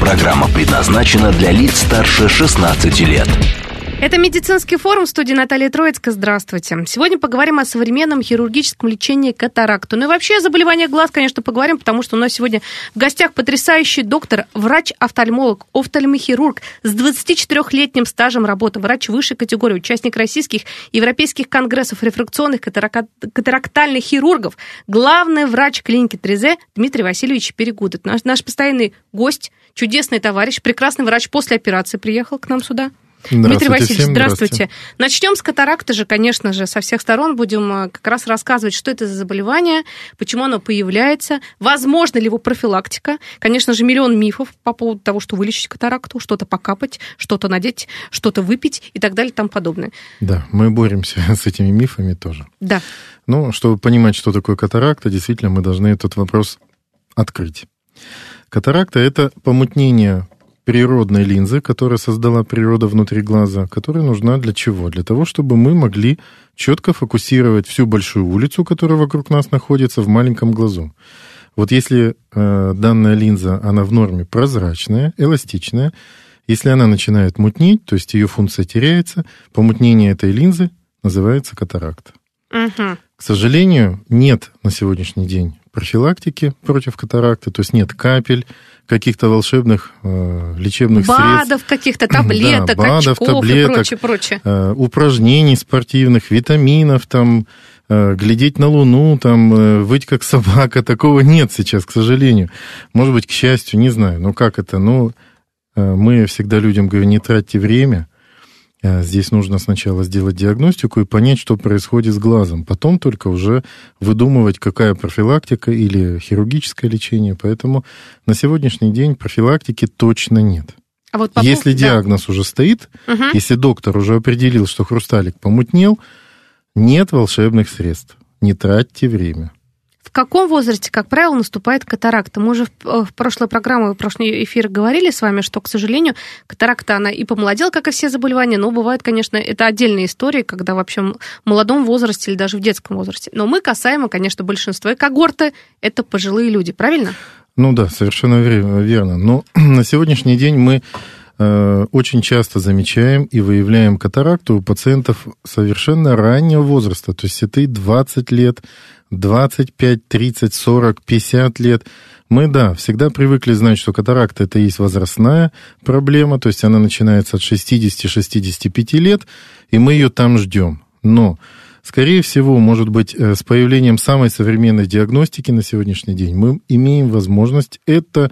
Программа предназначена для лиц старше 16 лет. Это медицинский форум в студии Наталья Троицкая. Здравствуйте. Сегодня поговорим о современном хирургическом лечении катаракту. Ну и вообще о заболеваниях глаз, конечно, поговорим, потому что у нас сегодня в гостях потрясающий доктор, врач-офтальмолог, офтальмохирург с 24-летним стажем работы, врач высшей категории, участник российских и европейских конгрессов рефракционных катарактальных хирургов, главный врач клиники Трезе Дмитрий Васильевич Перегудов. Наш, наш постоянный гость, чудесный товарищ, прекрасный врач после операции приехал к нам сюда. Дмитрий Васильевич, всем здравствуйте. здравствуйте. Начнем с катаракты же, конечно же, со всех сторон будем э, как раз рассказывать, что это за заболевание, почему оно появляется, возможно ли его профилактика. Конечно же, миллион мифов по поводу того, что вылечить катаракту, что-то покапать, что-то надеть, что-то выпить и так далее и тому подобное. Да, мы боремся с этими мифами тоже. Да. Ну, чтобы понимать, что такое катаракта, действительно, мы должны этот вопрос открыть. Катаракта – это помутнение природной линзы, которая создала природа внутри глаза, которая нужна для чего? Для того, чтобы мы могли четко фокусировать всю большую улицу, которая вокруг нас находится, в маленьком глазу. Вот если э, данная линза, она в норме прозрачная, эластичная, если она начинает мутнеть, то есть ее функция теряется, помутнение этой линзы называется катаракт. Угу. К сожалению, нет на сегодняшний день профилактики против катаракты, то есть нет капель, каких-то волшебных э, лечебных БАДов, средств. БАДов каких-то, таблеток, да, БАДов, очков таблеток, и прочее, прочее. Э, упражнений спортивных, витаминов, там, э, глядеть на Луну, там, э, выть как собака, такого нет сейчас, к сожалению. Может быть, к счастью, не знаю. Ну, как это? Ну, э, мы всегда людям говорим, не тратьте время, Э, здесь нужно сначала сделать диагностику и понять, что происходит с глазом. Потом только уже выдумывать, какая профилактика или хирургическое лечение. Поэтому на сегодняшний день профилактики точно нет. А вот по если да. диагноз уже стоит, угу. если доктор уже определил, что хрусталик помутнел, нет волшебных средств. Не тратьте время каком возрасте, как правило, наступает катаракта? Мы уже в, в прошлой программе, в прошлый эфир говорили с вами, что, к сожалению, катаракта, она и помолодела, как и все заболевания, но бывает, конечно, это отдельная история, когда вообще в молодом возрасте или даже в детском возрасте. Но мы касаемо, конечно, большинства когорты, это пожилые люди, правильно? Ну да, совершенно верно. Но на сегодняшний день мы э, очень часто замечаем и выявляем катаракту у пациентов совершенно раннего возраста, то есть это и 20 лет, 25, 30, 40, 50 лет. Мы, да, всегда привыкли знать, что катаракта это есть возрастная проблема, то есть она начинается от 60-65 лет, и мы ее там ждем. Но, скорее всего, может быть, э, с появлением самой современной диагностики на сегодняшний день мы имеем возможность это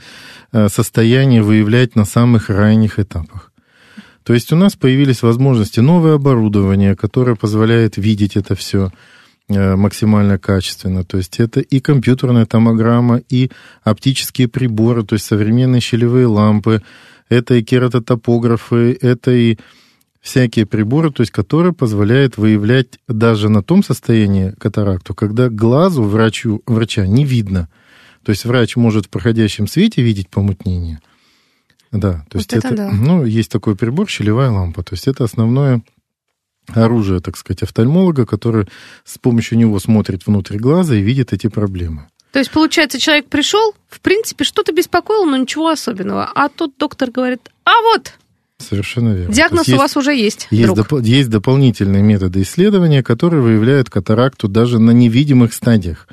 э, состояние выявлять на самых ранних этапах. То есть у нас появились возможности, новое оборудование, которое позволяет видеть это все – максимально качественно. То есть это и компьютерная томограмма, и оптические приборы, то есть современные щелевые лампы, это и кератотопографы, это и всякие приборы, то есть которые позволяют выявлять даже на том состоянии катаракту, когда глазу врачу, врача не видно. То есть врач может в проходящем свете видеть помутнение. Да, то есть вот это, это да. ну, есть такой прибор, щелевая лампа. То есть это основное оружие, так сказать, офтальмолога, который с помощью него смотрит внутрь глаза и видит эти проблемы. То есть, получается, человек пришел, в принципе, что-то беспокоило, но ничего особенного. А тут доктор говорит, а вот, Совершенно верно. Диагноз у вас уже есть. Есть, доп- есть дополнительные методы исследования, которые выявляют катаракту даже на невидимых стадиях.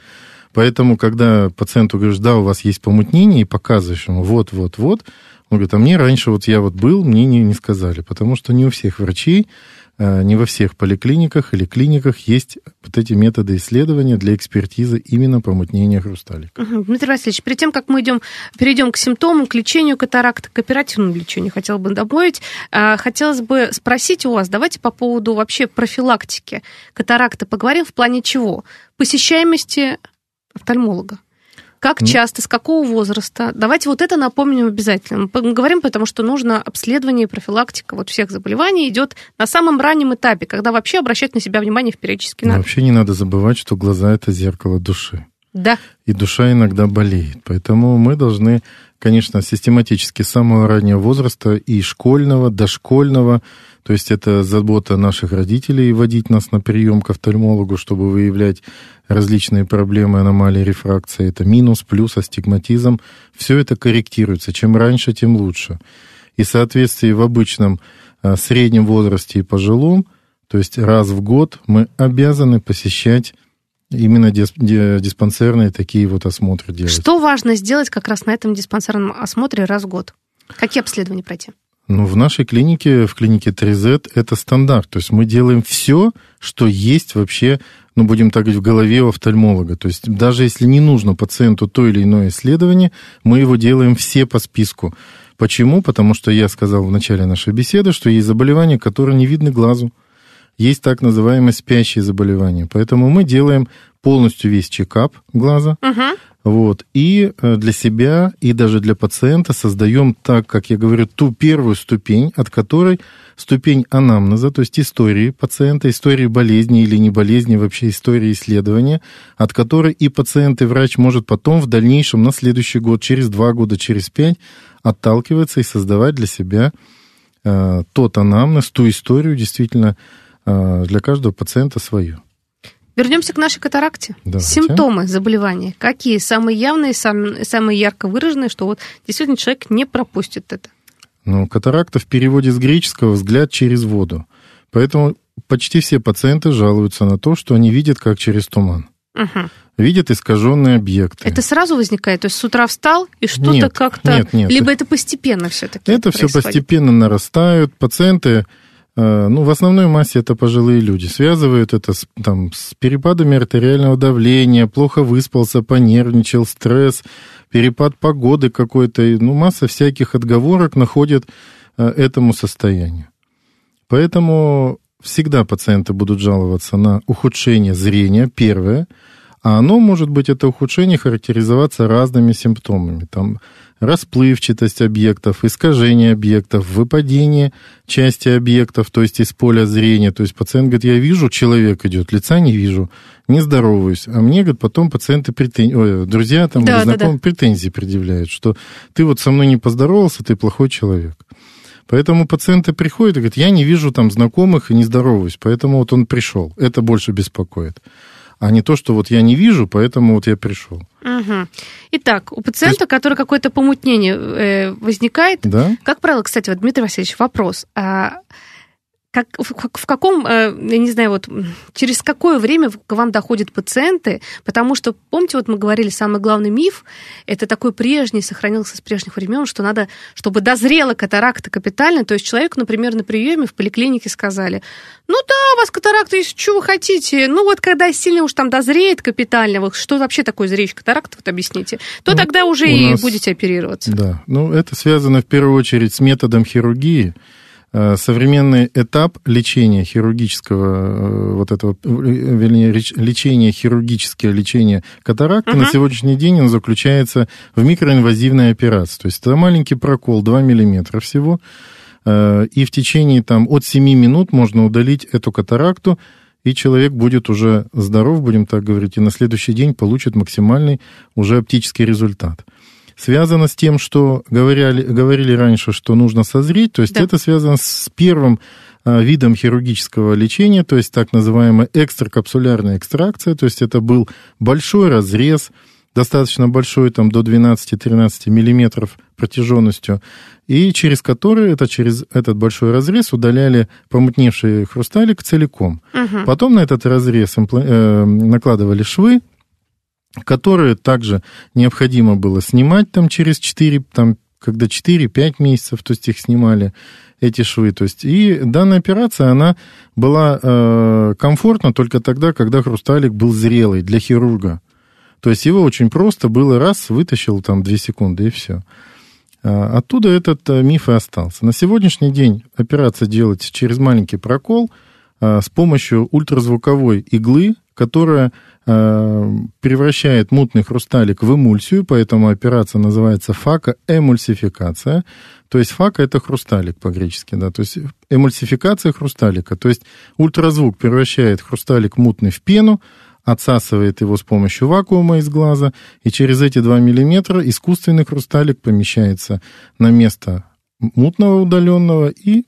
Поэтому, когда пациенту говоришь, да, у вас есть помутнение, и показываешь ему вот-вот-вот, он говорит, а мне раньше вот я вот был, мне не, не сказали, потому что не у всех врачей не во всех поликлиниках или клиниках есть вот эти методы исследования для экспертизы именно помутнения хрусталика. Угу. Дмитрий Васильевич, перед тем, как мы идем, перейдем к симптомам, к лечению катаракты, к оперативному лечению, хотела бы добавить, э, хотелось бы спросить у вас, давайте по поводу вообще профилактики катаракты поговорим в плане чего? Посещаемости офтальмолога. Как часто, с какого возраста? Давайте вот это напомним обязательно. Мы говорим, потому что нужно обследование и профилактика вот всех заболеваний идет на самом раннем этапе, когда вообще обращать на себя внимание периодически надо. Вообще не надо забывать, что глаза это зеркало души. Да. И душа иногда болеет. Поэтому мы должны, конечно, систематически с самого раннего возраста и школьного, дошкольного, то есть это забота наших родителей водить нас на прием к офтальмологу, чтобы выявлять различные проблемы, аномалии рефракции. Это минус, плюс, астигматизм. Все это корректируется. Чем раньше, тем лучше. И в соответствии в обычном а, среднем возрасте и пожилом, то есть раз в год мы обязаны посещать именно диспансерные такие вот осмотры делать. Что важно сделать как раз на этом диспансерном осмотре раз в год? Какие обследования пройти? Ну, в нашей клинике, в клинике 3Z, это стандарт. То есть мы делаем все, что есть вообще, ну, будем так говорить, в голове у офтальмолога. То есть даже если не нужно пациенту то или иное исследование, мы его делаем все по списку. Почему? Потому что я сказал в начале нашей беседы, что есть заболевания, которые не видны глазу. Есть так называемые спящие заболевания. Поэтому мы делаем полностью весь чекап глаза. Угу. Вот. И э, для себя, и даже для пациента создаем, так как я говорю, ту первую ступень, от которой ступень анамнеза, то есть истории пациента, истории болезни или не болезни, вообще истории исследования, от которой и пациент, и врач может потом в дальнейшем на следующий год, через два года, через пять отталкиваться и создавать для себя э, тот анамнез, ту историю действительно э, для каждого пациента свою. Вернемся к нашей катаракте. Давайте. Симптомы заболевания. Какие самые явные, самые, самые ярко выраженные, что вот действительно человек не пропустит это? Ну, катаракта в переводе с греческого «взгляд через воду». Поэтому почти все пациенты жалуются на то, что они видят как через туман. Угу. Видят искаженные объекты. Это сразу возникает? То есть с утра встал и что-то как-то... Нет, нет. Либо это постепенно все-таки Это происходит? все постепенно нарастают. Пациенты ну, в основной массе это пожилые люди. Связывают это с, там, с перепадами артериального давления, плохо выспался, понервничал, стресс, перепад погоды какой-то. Ну, масса всяких отговорок находит э, этому состоянию. Поэтому всегда пациенты будут жаловаться на ухудшение зрения, первое, а оно может быть, это ухудшение, характеризоваться разными симптомами. Там расплывчатость объектов, искажение объектов, выпадение части объектов, то есть из поля зрения. То есть пациент говорит, я вижу, человек идет, лица не вижу, не здороваюсь. А мне, говорит, потом пациенты, претен... Ой, друзья там, да, знакомые, да, да. претензии предъявляют, что ты вот со мной не поздоровался, ты плохой человек. Поэтому пациенты приходят и говорят, я не вижу там знакомых и не здороваюсь, поэтому вот он пришел. Это больше беспокоит а не то, что вот я не вижу, поэтому вот я пришел. Угу. Итак, у пациента, есть... который какое-то помутнение э, возникает, да? как правило, кстати, вот, Дмитрий Васильевич, вопрос. А как, в, в каком, э, я не знаю, вот через какое время к вам доходят пациенты, потому что, помните, вот мы говорили, самый главный миф, это такой прежний, сохранился с прежних времен, что надо, чтобы дозрела катаракта капитально, то есть человеку, например, на приеме в поликлинике сказали, ну да, у вас катаракта есть, что вы хотите, ну вот когда сильно уж там дозреет капитально, вот что вообще такое зреющая катаракта, вот объясните, то ну, тогда уже и нас... будете оперироваться. Да, ну это связано в первую очередь с методом хирургии, современный этап лечения хирургического, э, вот этого, э, вернее, лечения, хирургическое лечение катаракты uh-huh. на сегодняшний день он заключается в микроинвазивной операции. То есть это маленький прокол 2 миллиметра всего, и в течение там, от 7 минут можно удалить эту катаракту, и человек будет уже здоров, будем так говорить, и на следующий день получит максимальный уже оптический результат связано с тем, что говорили, говорили раньше, что нужно созреть, то есть да. это связано с первым а, видом хирургического лечения, то есть так называемая экстракапсулярная экстракция, то есть это был большой разрез, достаточно большой, там до 12-13 миллиметров протяженностью, и через который, это через этот большой разрез удаляли помутневший хрусталик целиком. Угу. Потом на этот разрез э, накладывали швы, которые также необходимо было снимать там через 4, там, когда 4-5 месяцев, то есть их снимали, эти швы. То есть, и данная операция, она была э, комфортна только тогда, когда хрусталик был зрелый для хирурга. То есть его очень просто было раз, вытащил там 2 секунды и все. А, оттуда этот э, миф и остался. На сегодняшний день операция делается через маленький прокол а, с помощью ультразвуковой иглы, которая э, превращает мутный хрусталик в эмульсию, поэтому операция называется факоэмульсификация. То есть фака это хрусталик по-гречески, да, то есть эмульсификация хрусталика. То есть ультразвук превращает хрусталик мутный в пену, отсасывает его с помощью вакуума из глаза, и через эти 2 миллиметра искусственный хрусталик помещается на место мутного удаленного и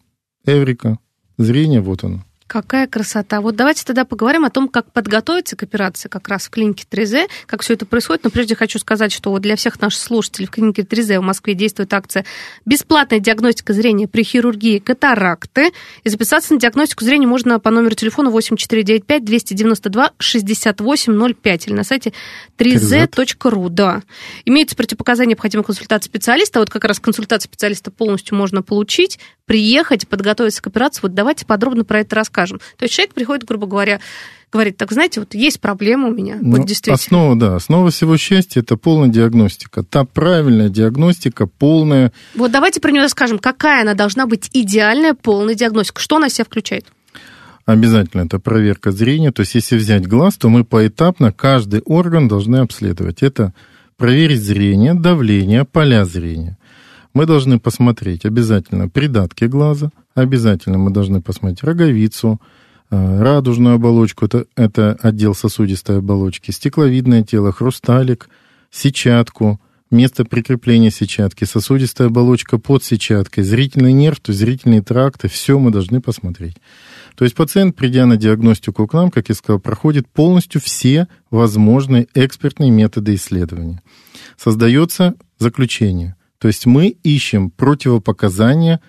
эврика. Зрение вот оно. Какая красота. Вот давайте тогда поговорим о том, как подготовиться к операции как раз в клинике 3Z, как все это происходит. Но прежде хочу сказать, что для всех наших слушателей в клинике 3Z в Москве действует акция «Бесплатная диагностика зрения при хирургии катаракты». И записаться на диагностику зрения можно по номеру телефона 8495 292 6805 или на сайте 3z.ru. Да. Имеются противопоказания необходимой консультации специалиста. Вот как раз консультацию специалиста полностью можно получить, приехать, подготовиться к операции. Вот давайте подробно про это расскажем скажем. То есть человек приходит, грубо говоря, говорит, так знаете, вот есть проблема у меня, ну, вот действительно. Основа, да, основа всего счастья – это полная диагностика. Та правильная диагностика, полная. Вот давайте про нее расскажем. Какая она должна быть идеальная полная диагностика? Что она себя включает? Обязательно это проверка зрения. То есть если взять глаз, то мы поэтапно каждый орган должны обследовать. Это проверить зрение, давление, поля зрения. Мы должны посмотреть обязательно придатки глаза – обязательно мы должны посмотреть роговицу, э, радужную оболочку, это, это отдел сосудистой оболочки, стекловидное тело, хрусталик, сетчатку, место прикрепления сетчатки, сосудистая оболочка под сетчаткой, зрительный нерв, то есть зрительные тракты, все мы должны посмотреть. То есть пациент, придя на диагностику к нам, как я сказал, проходит полностью все возможные экспертные методы исследования. Создается заключение. То есть мы ищем противопоказания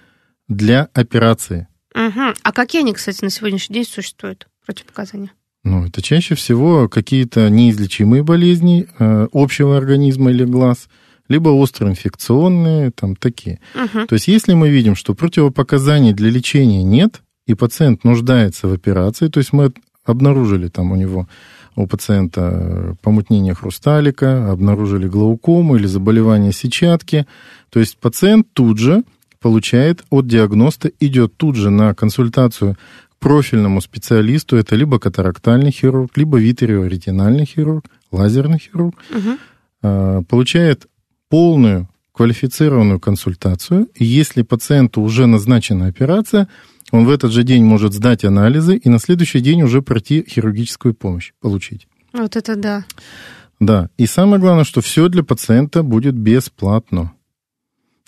для операции. Угу. А какие они, кстати, на сегодняшний день существуют, противопоказания? Ну, это чаще всего какие-то неизлечимые болезни э, общего организма или глаз, либо остроинфекционные, там такие. Угу. То есть, если мы видим, что противопоказаний для лечения нет, и пациент нуждается в операции, то есть мы обнаружили там у него у пациента помутнение хрусталика, обнаружили глаукому или заболевание сетчатки, то есть пациент тут же получает от диагноста, идет тут же на консультацию к профильному специалисту, это либо катарактальный хирург, либо витериоретинальный хирург, лазерный хирург, угу. получает полную квалифицированную консультацию, и если пациенту уже назначена операция, он в этот же день может сдать анализы и на следующий день уже пройти хирургическую помощь получить. Вот это да. Да, и самое главное, что все для пациента будет бесплатно.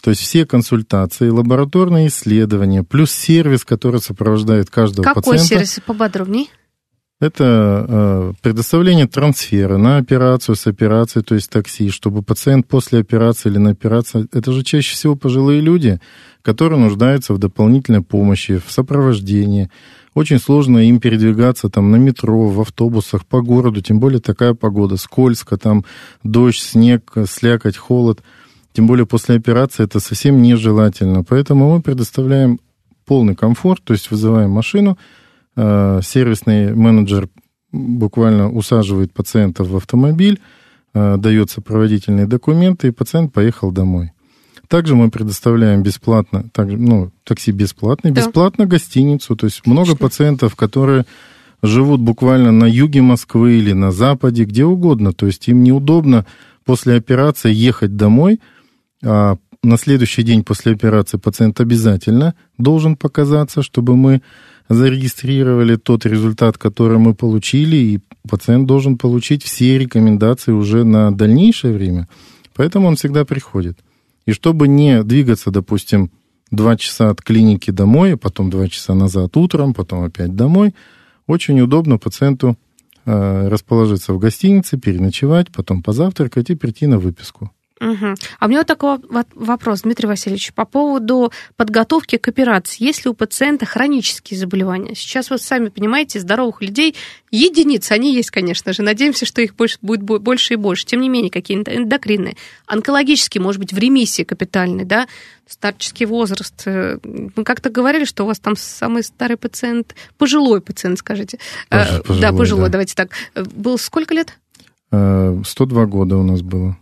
То есть все консультации, лабораторные исследования, плюс сервис, который сопровождает каждого Какой пациента. Какой сервис поподробнее? Это э, предоставление трансфера на операцию с операцией, то есть такси, чтобы пациент после операции или на операции, это же чаще всего пожилые люди, которые нуждаются в дополнительной помощи, в сопровождении. Очень сложно им передвигаться там на метро, в автобусах, по городу, тем более такая погода, скользко, там дождь, снег, слякоть, холод – тем более после операции это совсем нежелательно. Поэтому мы предоставляем полный комфорт, то есть вызываем машину, э, сервисный менеджер буквально усаживает пациента в автомобиль, э, дает сопроводительные документы, и пациент поехал домой. Также мы предоставляем бесплатно, также, ну, такси бесплатный, да. бесплатно гостиницу. То есть много пациентов, которые живут буквально на юге Москвы или на западе, где угодно. То есть им неудобно после операции ехать домой – а на следующий день после операции пациент обязательно должен показаться, чтобы мы зарегистрировали тот результат, который мы получили, и пациент должен получить все рекомендации уже на дальнейшее время. Поэтому он всегда приходит. И чтобы не двигаться, допустим, два часа от клиники домой, а потом два часа назад утром, потом опять домой, очень удобно пациенту э, расположиться в гостинице, переночевать, потом позавтракать и прийти на выписку. Угу. А у меня вот такой вопрос, Дмитрий Васильевич, по поводу подготовки к операции. Есть ли у пациента хронические заболевания? Сейчас вы сами понимаете, здоровых людей единицы, они есть, конечно же. Надеемся, что их больше, будет больше и больше. Тем не менее, какие-то эндокринные, онкологические, может быть, в ремиссии капитальной, да, старческий возраст. Э, мы как-то говорили, что у вас там самый старый пациент, пожилой пациент, скажите. Э, пожилой, да, пожилой, да. давайте так. Э, был сколько лет? 102 года у нас было.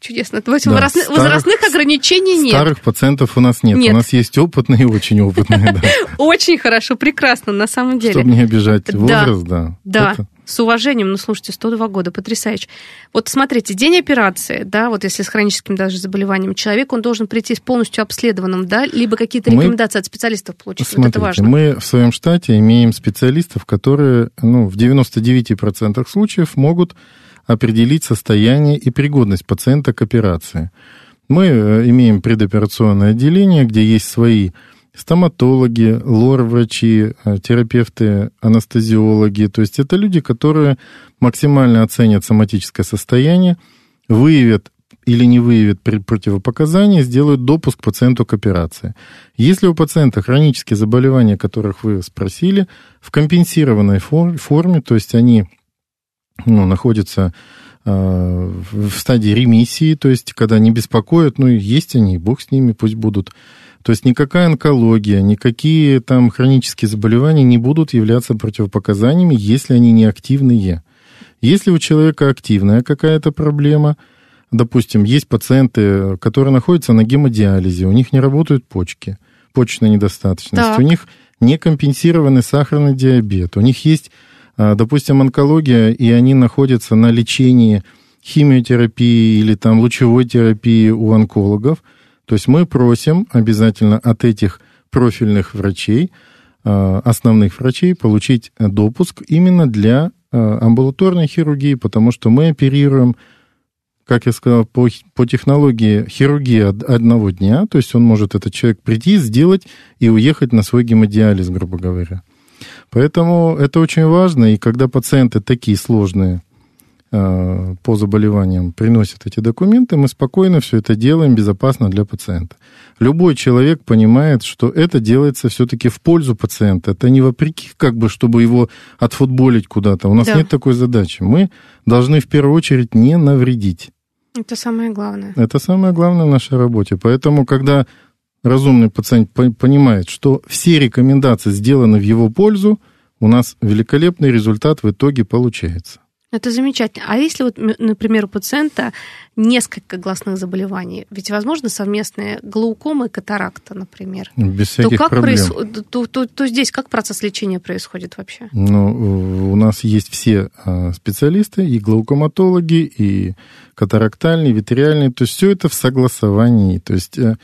Чудесно. То есть да, возрастных, старых, возрастных ограничений нет. Старых пациентов у нас нет. нет. У нас есть опытные и очень опытные. Очень хорошо, прекрасно, на самом деле. Чтобы не обижать возраст, да. Да. С уважением, ну, слушайте, 102 года, потрясающе. Вот смотрите, день операции, да, вот если с хроническим даже заболеванием, человек, он должен прийти с полностью обследованным, да, либо какие-то Мы- рекомендации от специалистов получить. Смотрите, вот это важно. мы в своем штате имеем специалистов, которые ну, в 99% случаев могут определить состояние и пригодность пациента к операции. Мы э, имеем предоперационное отделение, где есть свои стоматологи, лор-врачи, э, терапевты, анестезиологи. То есть это люди, которые максимально оценят соматическое состояние, выявят или не выявят пр- противопоказания, сделают допуск пациенту к операции. Если у пациента хронические заболевания, которых вы спросили, в компенсированной фор- форме, то есть они ну, находятся э, в стадии ремиссии, то есть когда не беспокоят, ну, есть они, бог с ними, пусть будут. То есть никакая онкология, никакие там хронические заболевания не будут являться противопоказаниями, если они не активные. Если у человека активная какая-то проблема, допустим, есть пациенты, которые находятся на гемодиализе, у них не работают почки, почечная недостаточность, Так. у них не компенсированный сахарный диабет, у них есть, допустим, онкология, и они находятся на лечении химиотерапии или там лучевой терапии у онкологов, то есть мы просим обязательно от этих профильных врачей, а, основных врачей, получить допуск именно для а, амбулаторной хирургии, потому что мы оперируем, как я сказал, по, по технологии хирургии од- одного дня, то есть он может, этот человек, прийти, сделать и уехать на свой гемодиализ, грубо говоря. Поэтому это очень важно, и когда пациенты такие сложные э, по заболеваниям приносят эти документы, мы спокойно все это делаем безопасно для пациента. Любой человек понимает, что это делается все-таки в пользу пациента. Это не вопреки, как бы, чтобы его отфутболить куда-то. У нас Да. нет такой задачи. Мы должны в первую очередь не навредить. Это самое главное. Это самое главное в нашей работе. Поэтому, когда разумный пациент по- понимает, что все рекомендации сделаны в его пользу, у нас великолепный результат в итоге получается. Это замечательно. А если вот, например, у пациента несколько глазных заболеваний, ведь возможно совместные глаукома и катаракта, например, Без то всяких как проблем. происходит, то, то- то здесь как процесс лечения происходит вообще? Ну, у нас есть все а, специалисты, и глаукоматологи, и катарактальные, витриальные. То есть все это в согласовании. То есть э,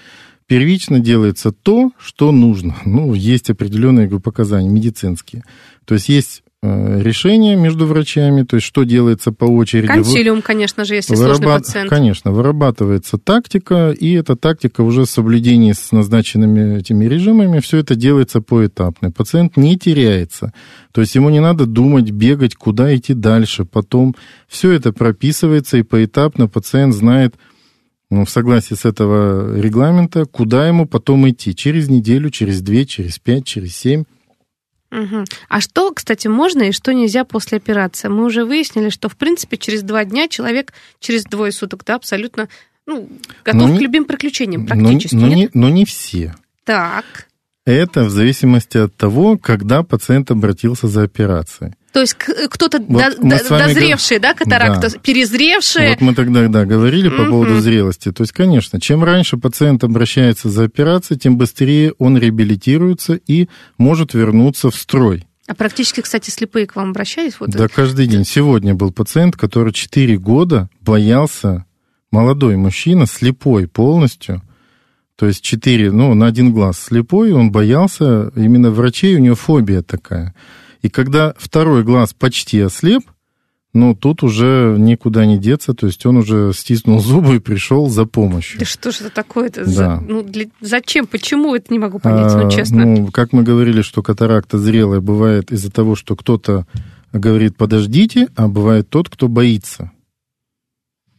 первично делается то, что нужно. Ну, есть определенные показания медицинские. То есть есть э, решение между врачами, то есть что делается по очереди. Консилиум, конечно же, если сложный Вырабат- пациент. Конечно, вырабатывается тактика, и эта тактика уже в соблюдении с назначенными этими режимами, все это делается поэтапно. Пациент не теряется. То есть ему не надо думать, бегать, куда идти дальше. Потом все это прописывается, и поэтапно пациент знает, ну, в согласии с этого регламента, куда ему потом идти. Через неделю, через две, через пять, через семь. Мгм. А что, кстати, можно и что нельзя после операции? Мы уже выяснили, что, в принципе, через два дня человек, через двое суток, да, абсолютно ну, готов Но не- к любым приключениям Но, практически. но нет? не, но не все. Так. Это в зависимости от того, когда пациент обратился за операцией. То есть к- кто-то Вот до- дозревший, да, катаракта, Да. перезревший. Вот мы тогда, да, говорили по поводу зрелости. То есть, конечно, чем раньше пациент обращается за операцией, тем быстрее он реабилитируется и может вернуться в строй. А практически, кстати, слепые к вам обращались? Вот Да, каждый день. Сегодня был пациент, который 4 года боялся, молодой мужчина, слепой полностью, то есть 4, ну, на один глаз слепой, он боялся именно врачей, у него фобия такая. И когда второй глаз почти ослеп, ну, тут уже никуда не деться, то есть он уже стиснул зубы и пришел за помощью. Да что же это такое-то? Да. За- ну, для- зачем? Почему? Это не могу понять, ну, А, честно. ну, как мы говорили, что катаракта зрелая бывает из-за того, что кто-то говорит «подождите», а бывает тот, кто боится.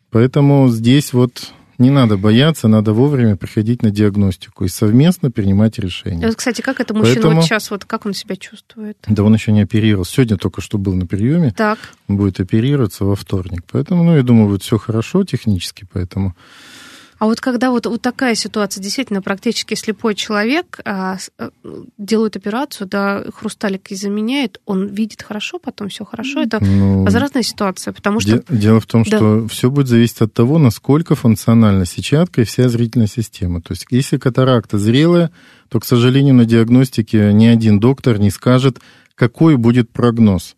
Поэтому здесь вот не надо бояться, надо вовремя приходить на диагностику и совместно принимать решения. вот, кстати, как это мужчина Поэтому- вот сейчас, вот как он себя чувствует? Да он еще не оперировался. Сегодня только что был на приеме, Так. он будет оперироваться во вторник. Поэтому, ну, я думаю, будет все хорошо технически, поэтому... А вот когда вот, вот такая ситуация, действительно, практически слепой человек а, а, делают операцию, да, хрусталик и заменяет, он видит хорошо, потом все хорошо. Это Ну, разная ситуация, потому что... Де- Дело в том, Да. что все будет зависеть от того, насколько функциональна сетчатка и вся зрительная система. То есть, если катаракта зрелая, то, к сожалению, на диагностике ни один доктор не скажет, какой будет прогноз.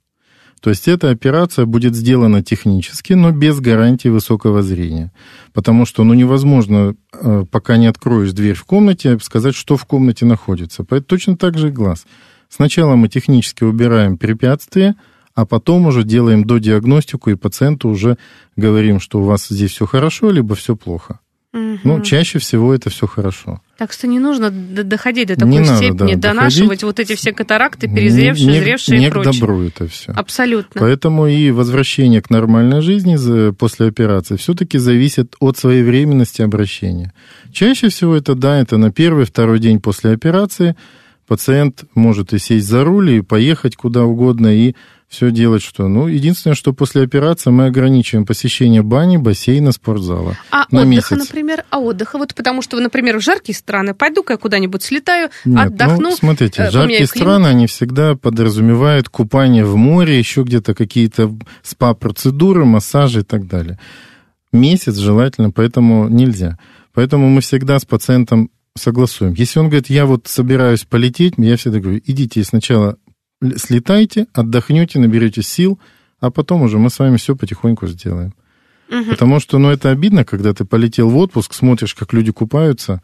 То есть эта операция будет сделана технически, но без гарантии высокого зрения. Потому что ну, невозможно, э, пока не откроешь дверь в комнате, сказать, что в комнате находится. Поэтому точно так же и глаз. Сначала мы технически убираем препятствия, а потом уже делаем до диагностику, и пациенту уже говорим, что у вас здесь все хорошо, либо все плохо. Угу. Ну, чаще всего это все хорошо. Так что не нужно доходить до такой не степени, надо, да, донашивать доходить. вот эти все катаракты, перезревшие, не, зревшие не и прочее. к добру это все. Абсолютно. Поэтому и возвращение к нормальной жизни после операции все-таки зависит от своевременности обращения. Чаще всего это, да, это на первый-второй день после операции пациент может и сесть за руль, и поехать куда угодно, и все делать что? Ну, единственное, что после операции мы ограничиваем посещение бани, бассейна, спортзала. А на отдыха, месяц. например? А отдыха? Вот потому что, например, в жаркие страны пойду-ка я куда-нибудь слетаю, Нет, отдохну. Ну, смотрите, э, жаркие страны, они всегда подразумевают купание в море, еще где-то какие-то спа-процедуры, массажи и так далее. Месяц желательно, поэтому нельзя. Поэтому мы всегда с пациентом согласуем. Если он говорит, я вот собираюсь полететь, я всегда говорю, идите сначала слетайте, отдохнете, наберете сил, а потом уже мы с вами все потихоньку сделаем. Угу. Потому что, ну, это обидно, когда ты полетел в отпуск, смотришь, как люди купаются,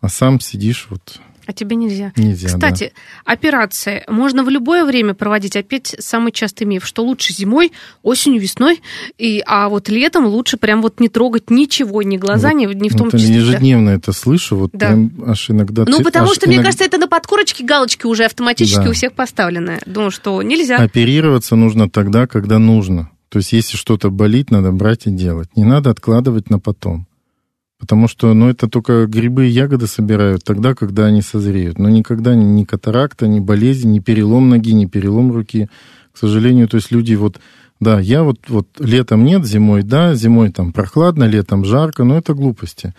а сам сидишь вот а тебе нельзя. Нельзя, Кстати, да. операции можно в любое время проводить. Опять самый частый миф, что лучше зимой, осенью, весной, и, а вот летом лучше прям вот не трогать ничего, ни глаза, вот, ни, ни в том вот числе. ежедневно это слышу, вот да. прям аж иногда... Ну, потому что, иногда... мне кажется, это на подкорочке галочки уже автоматически да. у всех поставлены. Думаю, что нельзя. Оперироваться нужно тогда, когда нужно. То есть, если что-то болит, надо брать и делать. Не надо откладывать на потом. Потому что, ну, это только грибы и ягоды собирают тогда, когда они созреют. Но никогда ни катаракта, ни болезнь, ни перелом ноги, ни перелом руки. К сожалению, то есть люди вот, да, я вот, вот летом нет, зимой да, зимой там прохладно, летом жарко, но это глупости.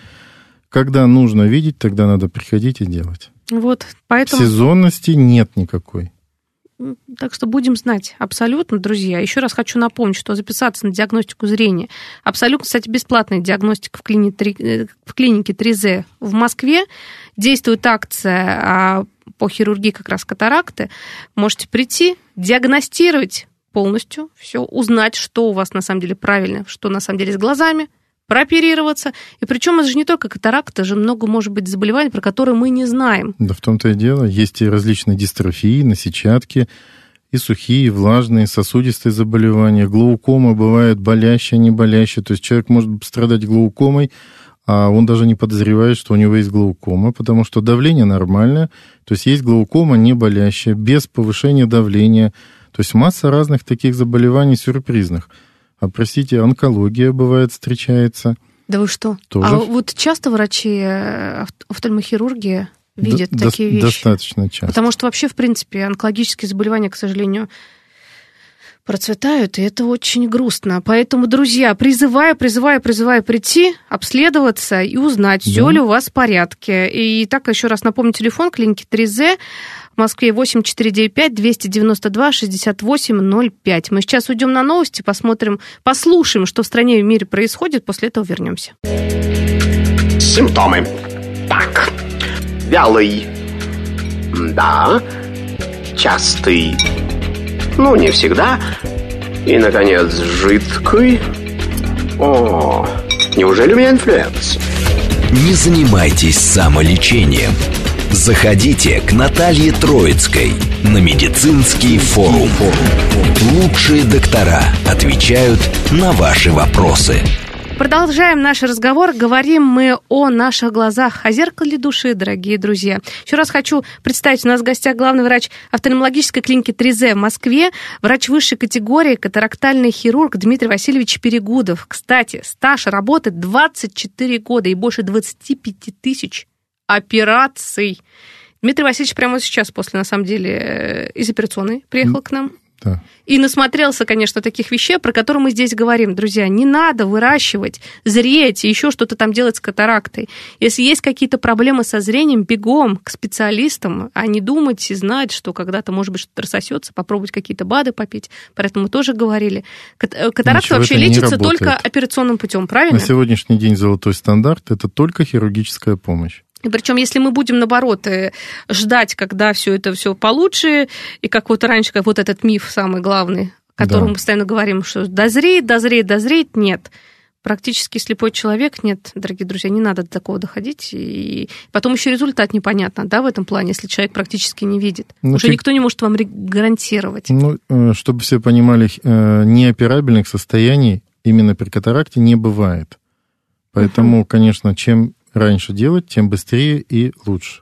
Когда нужно видеть, тогда надо приходить и делать. Вот, поэтому... Сезонности нет никакой. Так что будем знать абсолютно, друзья. Еще раз хочу напомнить, что записаться на диагностику зрения абсолютно, кстати, бесплатная диагностика в э, клинике 3Z в Москве. Действует акция а, по хирургии как раз катаракты. Можете прийти, диагностировать полностью все, узнать, что у вас на самом деле правильно, что на самом деле с глазами, прооперироваться. И причем это же не только катаракт, это же много может быть заболеваний, про которые мы не знаем. Да в том-то и дело. Есть и различные дистрофии, на сетчатке, и сухие, и влажные, сосудистые заболевания. Глаукома бывает болящая, не болящая. То есть человек может страдать глаукомой, а он даже не подозревает, что у него есть глаукома, потому что давление нормальное. То есть есть глаукома не болящая, без повышения давления. То есть масса разных таких заболеваний сюрпризных. А, простите, онкология бывает встречается. Да вы что? Тоже. А вот часто врачи э, офтальмохирургии видят До- такие вещи? Достаточно часто. Потому что вообще, в принципе, онкологические заболевания, к сожалению, процветают, и это очень грустно. Поэтому, друзья, призываю, призываю, призываю прийти, обследоваться и узнать, да. все ли у вас в порядке. И так еще раз напомню, телефон клиники 3Z в Москве 8495-292-6805. Мы сейчас уйдем на новости, посмотрим, послушаем, что в стране и в мире происходит, после этого вернемся. Симптомы. Так, вялый. Да. Частый. Ну, не всегда. И, наконец, жидкий. О, неужели у меня инфлюэнца? Не занимайтесь самолечением. Заходите к Наталье Троицкой на медицинский форум. Лучшие доктора отвечают на ваши вопросы. Продолжаем наш разговор. Говорим мы о наших глазах, о зеркале души, дорогие друзья. Еще раз хочу представить, у нас в гостях главный врач офтальмологической клиники 3Z в Москве, врач высшей категории, катарактальный хирург Дмитрий Васильевич Перегудов. Кстати, стаж работы 24 года и больше 25 тысяч операций. Дмитрий Васильевич прямо сейчас, после, на самом деле, э, из операционной приехал к нам. Да. И насмотрелся, конечно, таких вещей, про которые мы здесь говорим. Друзья, не надо выращивать, зреть и еще что-то там делать с катарактой. Если есть какие-то проблемы со зрением, бегом к специалистам, а не думать и знать, что когда-то, может быть, что-то рассосется, попробовать какие-то БАДы попить. Про это мы тоже говорили. Э, катаракта Ничего вообще лечится только операционным путем, правильно? На сегодняшний день золотой стандарт – это только хирургическая помощь. И причем, если мы будем, наоборот, э, ждать, когда все это все получше, и как вот раньше, как вот этот миф самый главный, которому Да. мы постоянно говорим, что дозреет, дозреет, дозреет, нет. Практически слепой человек, нет, дорогие друзья, не надо до такого доходить. И потом еще результат непонятно, да, в этом плане, если человек практически не видит. Ну, Уже ты- никто не может вам гарантировать. Ну, э, чтобы все понимали, э, неоперабельных состояний именно при катаракте не бывает. Поэтому, конечно, чем раньше делать, тем быстрее и лучше.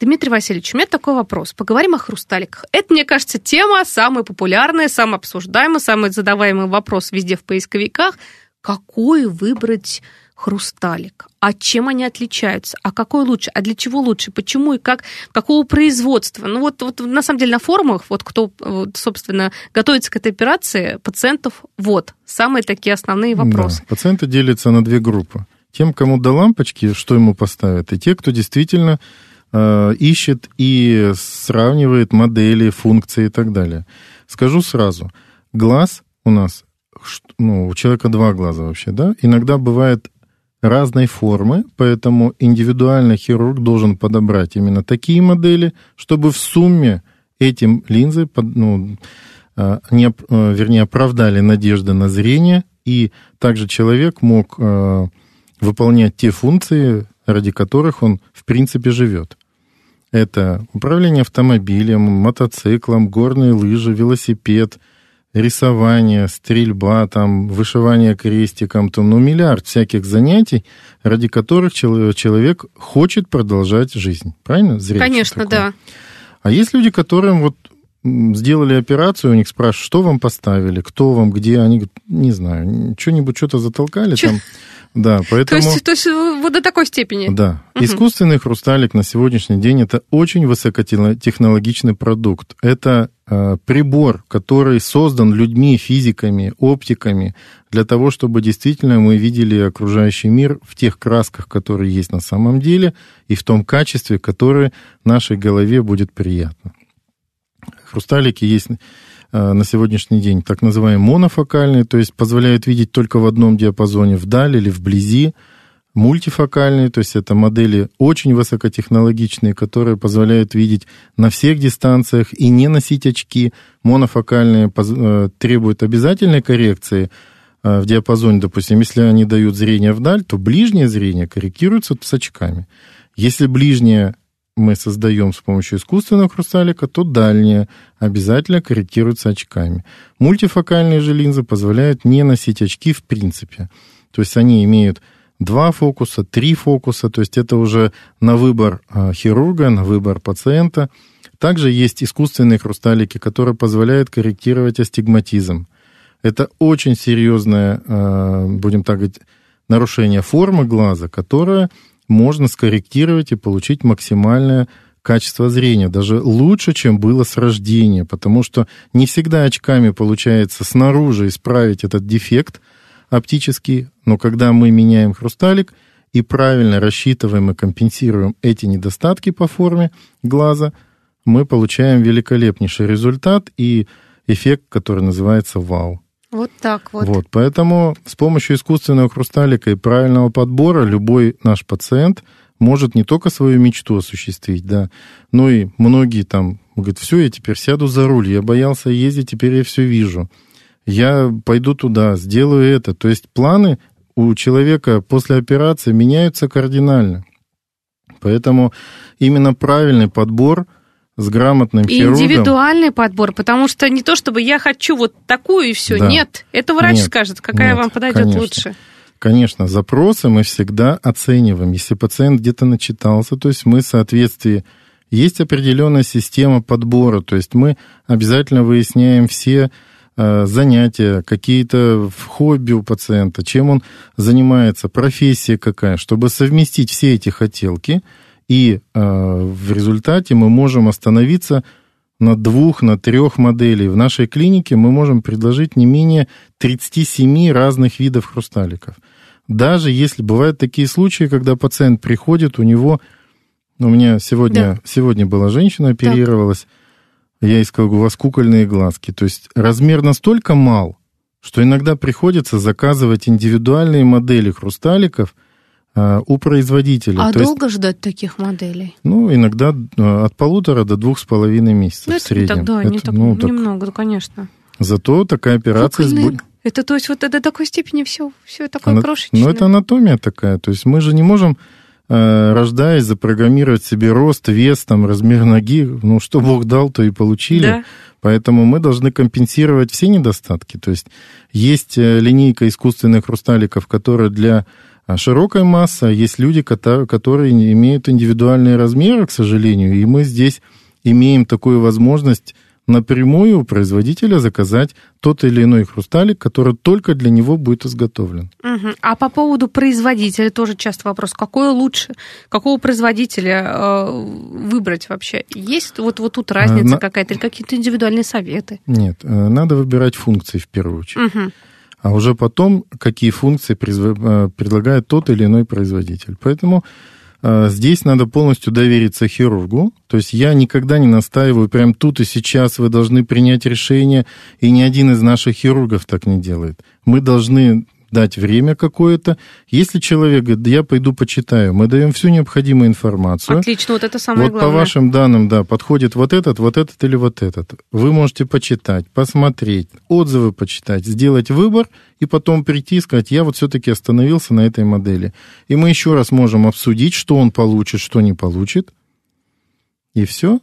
Дмитрий Васильевич, у меня такой вопрос. Поговорим о хрусталиках. Это, мне кажется, тема самая популярная, самая обсуждаемая, самый задаваемый вопрос везде в поисковиках. Какой выбрать хрусталик? А чем они отличаются? А какой лучше? А для чего лучше? Почему и как? Какого производства? Ну вот, вот на самом деле на форумах, вот кто, вот, собственно, готовится к этой операции, пациентов, вот, самые такие основные вопросы. Да. Пациенты делятся на две группы. Тем, кому до лампочки, что ему поставят, и те, кто действительно э, ищет и сравнивает модели, функции и так далее. Скажу сразу, глаз у нас, ну, у человека два глаза вообще, да, иногда бывает разной формы, поэтому индивидуально хирург должен подобрать именно такие модели, чтобы в сумме этим линзы, ну, э, не, э, вернее, оправдали надежды на зрение, и также человек мог э, выполнять те функции, ради которых он, в принципе, живет. Это управление автомобилем, мотоциклом, горные лыжи, велосипед, рисование, стрельба, там, вышивание крестиком, там, ну, миллиард всяких занятий, ради которых чело- человек хочет продолжать жизнь. Правильно? Зрячий Конечно, такой. да. А есть люди, которым вот сделали операцию, у них спрашивают, что вам поставили, кто вам, где, они говорят, не знаю, что-нибудь, что-то затолкали Чё? там. Да, То поэтому... есть, то есть вот до такой степени. Да. Мгм. Искусственный хрусталик на сегодняшний день это очень высокотехнологичный продукт. Это э, прибор, который создан людьми, физиками, оптиками, для того, чтобы действительно мы видели окружающий мир в тех красках, которые есть на самом деле, и в том качестве, которое нашей голове будет приятно. Хрусталики есть э, на сегодняшний день так называемые монофокальные, то есть позволяют видеть только в одном диапазоне, вдаль или вблизи. Мультифокальные, то есть это модели очень высокотехнологичные, которые позволяют видеть на всех дистанциях и не носить очки. Монофокальные э, требуют обязательной коррекции э, в диапазоне, допустим, если они дают зрение вдаль, то ближнее зрение корректируется с очками. Если ближнее мы создаем с помощью искусственного хрусталика, то дальнее обязательно корректируется очками. Мультифокальные же линзы позволяют не носить очки в принципе. То есть они имеют два фокуса, три фокуса, то есть это уже на выбор а, хирурга, на выбор пациента. Также есть искусственные хрусталики, которые позволяют корректировать астигматизм. Это очень серьезное, а, будем так говорить, нарушение формы глаза, которое можно скорректировать и получить максимальное качество зрения, даже лучше, чем было с рождения, потому что не всегда очками получается снаружи исправить этот дефект оптический, но когда мы меняем хрусталик и правильно рассчитываем и компенсируем эти недостатки по форме глаза, мы получаем великолепнейший результат и эффект, который называется вау. Вот так вот. Вот, поэтому с помощью искусственного хрусталика и правильного подбора любой наш пациент может не только свою мечту осуществить, да, но и многие там говорят, все, я теперь сяду за руль, я боялся ездить, теперь я все вижу. Я пойду туда, сделаю это. То есть планы у человека после операции меняются кардинально. Поэтому именно правильный подбор с грамотным И хирургом... индивидуальный подбор, потому что не то, чтобы я хочу вот такую и все. Да. Нет, это врач Нет, скажет, какая нет, вам подойдет конечно. лучше. Конечно, запросы мы всегда оцениваем. Если пациент где-то начитался, то есть мы в соответствии... Есть определенная система подбора, то есть мы обязательно выясняем все э, занятия, какие-то хобби у пациента, чем он занимается, профессия какая, чтобы совместить все эти хотелки, и э, в результате мы можем остановиться на двух, на трех моделей. В нашей клинике мы можем предложить не менее 37 разных видов хрусталиков. Даже если бывают такие случаи, когда пациент приходит, у него... У меня сегодня, Да. сегодня была женщина, оперировалась, я ей сказал, у вас кукольные глазки. То есть размер настолько мал, что иногда приходится заказывать индивидуальные модели хрусталиков у производителя. А То есть, долго ждать таких моделей? ну, иногда а, от полутора до двух с половиной месяцев Ну, в это не среднем. так, да, не Это, так ну, так немного, конечно. Зато такая операция... Кукольный. Это то есть вот до такой степени все, все такое Ана... крошечное. Ну, это анатомия такая. То есть мы же не можем, э, рождаясь, запрограммировать себе рост, вес, там, размер ноги. Ну, что Бог дал, то и получили. Да. Поэтому мы должны компенсировать все недостатки. То есть есть э, линейка искусственных хрусталиков, которая для а, широкой массы, а есть люди, которые имеют индивидуальные размеры, к сожалению, и мы здесь имеем такую возможность напрямую у производителя заказать тот или иной хрусталик, который только для него будет изготовлен. Угу. А по поводу производителя тоже часто вопрос, какой лучше, какого производителя э, выбрать вообще? Есть вот, вот тут разница На... какая-то или какие-то индивидуальные советы? Нет, э, надо выбирать функции в первую очередь. Угу. А уже потом, какие функции э, предлагает тот или иной производитель. Поэтому а, здесь надо полностью довериться хирургу. То есть я никогда не настаиваю, прям тут и сейчас вы должны принять решение, и ни один из наших хирургов так не делает. Мы должны дать время какое-то. Если человек говорит, я пойду почитаю, мы даем всю необходимую информацию. Отлично, вот это самое вот главное. по вашим данным, да, подходит вот этот, вот этот или вот этот. Вы можете почитать, посмотреть, отзывы почитать, сделать выбор и потом прийти и сказать, я вот все-таки остановился на этой модели. И мы еще раз можем обсудить, что он получит, что не получит. И все.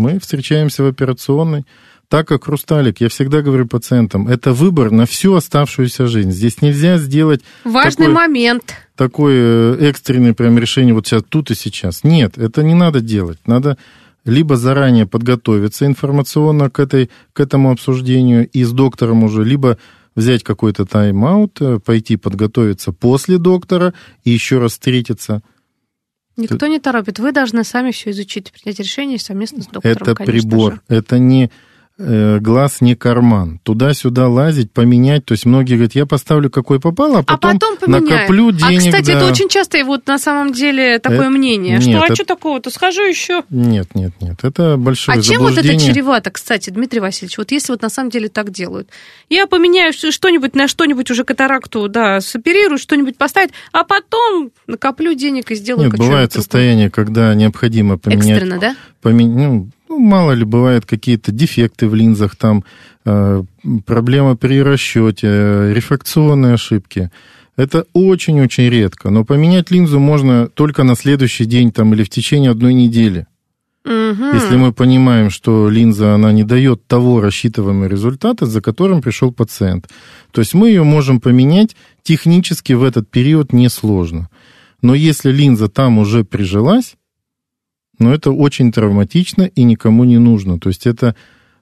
Мы встречаемся в операционной так как хрусталик, я всегда говорю пациентам, это выбор на всю оставшуюся жизнь. Здесь нельзя сделать... Важный такой, момент. Такое э, экстренное прям решение вот сейчас, тут и сейчас. Нет, это не надо делать. Надо либо заранее подготовиться информационно к, этой, к этому обсуждению и с доктором уже, либо взять какой-то тайм-аут, э, пойти подготовиться после доктора и еще раз встретиться. Никто не торопит. Вы должны сами все изучить, принять решение совместно с доктором. Это прибор. Же. Это не Э, глаз не карман. Туда-сюда лазить, поменять. То есть многие говорят, я поставлю какой попало, а потом, а потом накоплю денег. А, кстати, да. это очень часто и вот на самом деле такое это, мнение. Нет, что, а это... что такого-то? Схожу еще. Нет, нет, нет. Это большое А чем вот это чревато, кстати, Дмитрий Васильевич? Вот если вот на самом деле так делают. Я поменяю что-нибудь на что-нибудь уже катаракту, да, соперирую, что-нибудь поставить, а потом накоплю денег и сделаю Нет, бывает состояние, когда необходимо поменять... Экстренно, да? Помен... Ну, ну, мало ли, бывают какие-то дефекты в линзах, там э, проблема при расчете, э, рефракционные ошибки. Это очень-очень редко. Но поменять линзу можно только на следующий день там, или в течение одной недели. Угу. Если мы понимаем, что линза она не дает того рассчитываемого результата, за которым пришел пациент. То есть мы ее можем поменять технически в этот период несложно. Но если линза там уже прижилась, но это очень травматично и никому не нужно. То есть это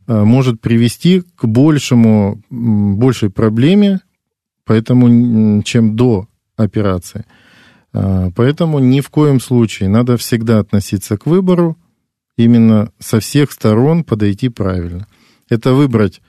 э, может привести к большему, большей проблеме, поэтому, чем до операции. А, поэтому ни в коем случае надо всегда относиться к выбору именно со всех сторон подойти правильно. Это выбрать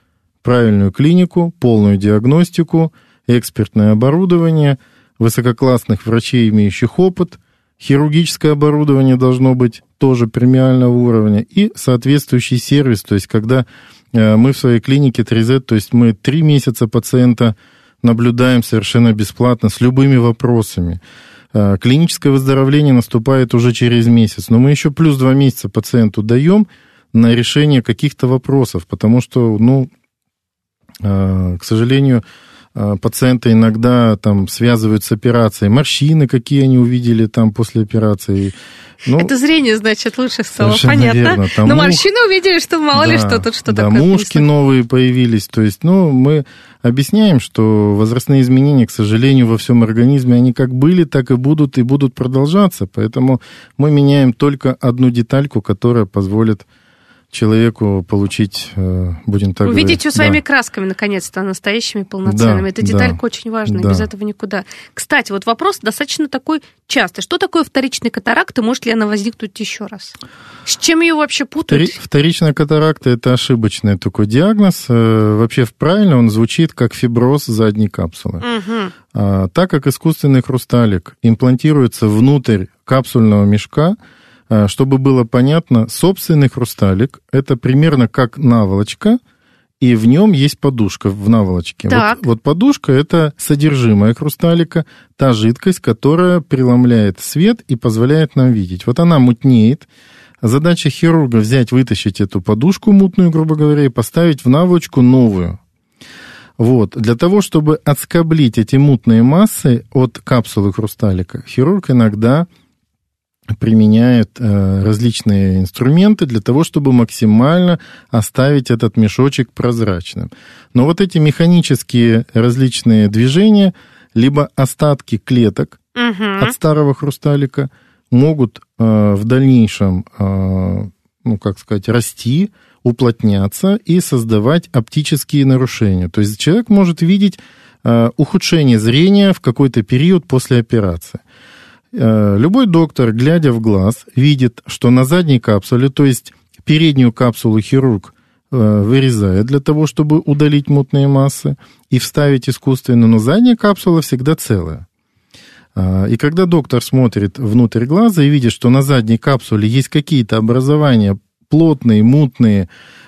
правильную клинику, полную диагностику, экспертное оборудование, высококлассных врачей, имеющих опыт – Хирургическое оборудование должно быть тоже премиального уровня и соответствующий сервис, то есть когда э, мы в своей клинике 3Z, то есть мы три месяца пациента наблюдаем совершенно бесплатно с любыми вопросами. Э, клиническое выздоровление наступает уже через месяц, но мы еще плюс два месяца пациенту даем на решение каких-то вопросов, потому что, ну, э, к сожалению, пациенты иногда там связывают с операцией, морщины, какие они увидели там после операции. Ну, это зрение, значит, лучше стало, понятно. Верно. Там Но мух... морщины увидели, что мало да, ли что тут что-то. Да, мушки новые появились. То есть, ну, мы объясняем, что возрастные изменения, к сожалению, во всем организме, они как были, так и будут, и будут продолжаться. Поэтому мы меняем только одну детальку, которая позволит человеку получить, э, будем так Увидеть говорить. все своими да. красками, наконец-то, настоящими, полноценными. Да, Эта деталька да, очень важна, да. без этого никуда. Кстати, вот вопрос достаточно такой частый. Что такое вторичный катаракт, и может ли она возникнуть еще раз? С чем ее вообще путают? Вторичная катаракта – это ошибочный такой диагноз. Э, вообще, правильно он звучит как фиброз задней капсулы. Угу. А, так как искусственный хрусталик имплантируется внутрь капсульного мешка, а, чтобы было понятно, собственный хрусталик – это примерно как наволочка, и в нем есть подушка в наволочке. Так. Вот, вот подушка – это содержимое хрусталика, та жидкость, которая преломляет свет и позволяет нам видеть. Вот она мутнеет. Задача хирурга взять, вытащить эту подушку мутную, грубо говоря, и поставить в наволочку новую. Вот. Для того, чтобы отскоблить эти мутные массы от капсулы хрусталика, хирург иногда применяет э, различные инструменты для того, чтобы максимально оставить этот мешочек прозрачным. Но вот эти механические различные движения, либо остатки клеток угу. от старого хрусталика могут э, в дальнейшем, э, ну, как сказать, расти, уплотняться и создавать оптические нарушения. То есть человек может видеть э, ухудшение зрения в какой-то период после операции. Э, любой доктор, глядя в глаз, видит, что на задней капсуле, то есть переднюю капсулу хирург э, вырезает для того, чтобы удалить мутные массы и вставить искусственно, но задняя капсула всегда целая. И когда доктор смотрит внутрь глаза и видит, что на задней капсуле есть какие-то образования плотные, мутные,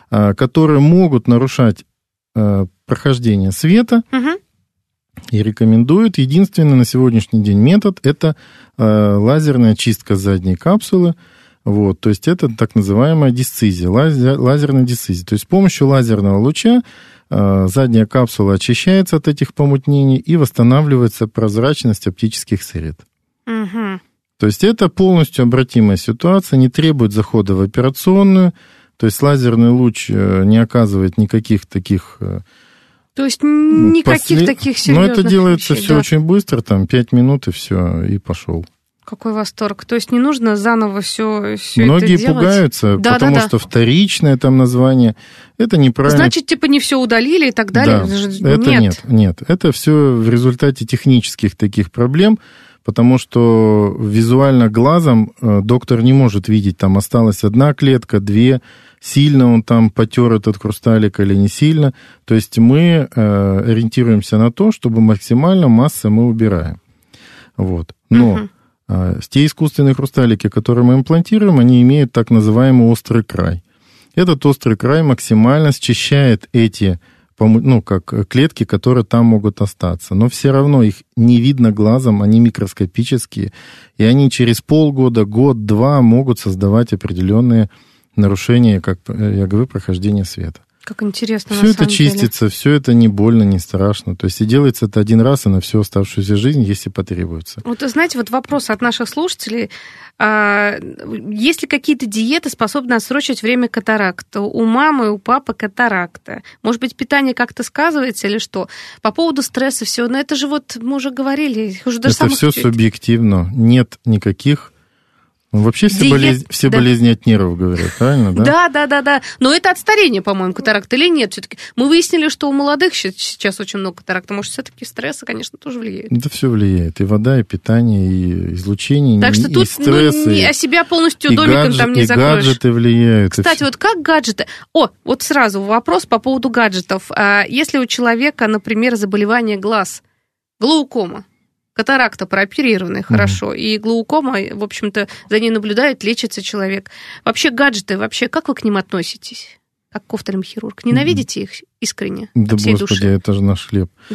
которые могут нарушать прохождение света. Угу. И рекомендуют. Единственный на сегодняшний день метод – это а, лазерная чистка задней капсулы. Вот, то есть это так называемая дисцизия, лазер, лазерная дисцизия. То есть с помощью лазерного луча задняя капсула очищается от этих помутнений и восстанавливается прозрачность оптических сред. Угу. То есть это полностью обратимая ситуация, не требует захода в операционную, то есть лазерный луч э, не оказывает никаких таких... То есть никаких после... таких серьезных Но это делается вещей, все да. очень быстро, там 5 минут и все, и пошел. Какой восторг. То есть не нужно заново все, все Многие это делать. пугаются, да, потому да, да. что вторичное там название, это неправильно. Значит, типа не все удалили и так далее? Да, это нет. нет, нет. Это все в результате технических таких проблем, потому что визуально глазом э, доктор не может видеть, там осталась одна клетка, две, сильно он там потер этот хрусталик или не сильно. То есть мы э, ориентируемся на то, чтобы максимально массы мы убираем. Вот. Но угу. те искусственные хрусталики, которые мы имплантируем, они имеют так называемый острый край. Этот острый край максимально счищает эти ну, как клетки, которые там могут остаться. Но все равно их не видно глазом, они микроскопические, и они через полгода, год, два могут создавать определенные нарушения, как я говорю, прохождения света. Как интересно. Все это чистится, деле. все это не больно, не страшно. То есть и делается это один раз и на всю оставшуюся жизнь, если потребуется. Вот, знаете, вот вопрос от наших слушателей. А, есть ли какие-то диеты, способные отсрочить время катаракта? У мамы, у папы катаракта. Может быть, питание как-то сказывается или что? По поводу стресса все. Но это же вот мы уже говорили. Уже даже это все субъективно. Нет никаких ну, вообще все, Диет... болезни, все да. болезни от нервов, говорят, правильно, да? Да, да, да, да. Но это от старения, по-моему, катаракта или нет? Все-таки мы выяснили, что у молодых сейчас очень много катаракта. Может, все-таки стрессы, конечно, тоже влияют. Да все влияет. И вода, и питание, и излучение, так что и тут, стресс. Ну, не, а себя полностью домиком гаджет, там не и закроешь. гаджеты влияют. Кстати, вот как гаджеты... О, вот сразу вопрос по поводу гаджетов. А если у человека, например, заболевание глаз, глаукома, катаракта прооперированная хорошо, mm-hmm. и глаукома, в общем-то, за ней наблюдает, лечится человек. Вообще гаджеты, вообще как вы к ним относитесь? Как к хирург? Ненавидите их искренне? Да, всей господи, души? это же наш хлеб.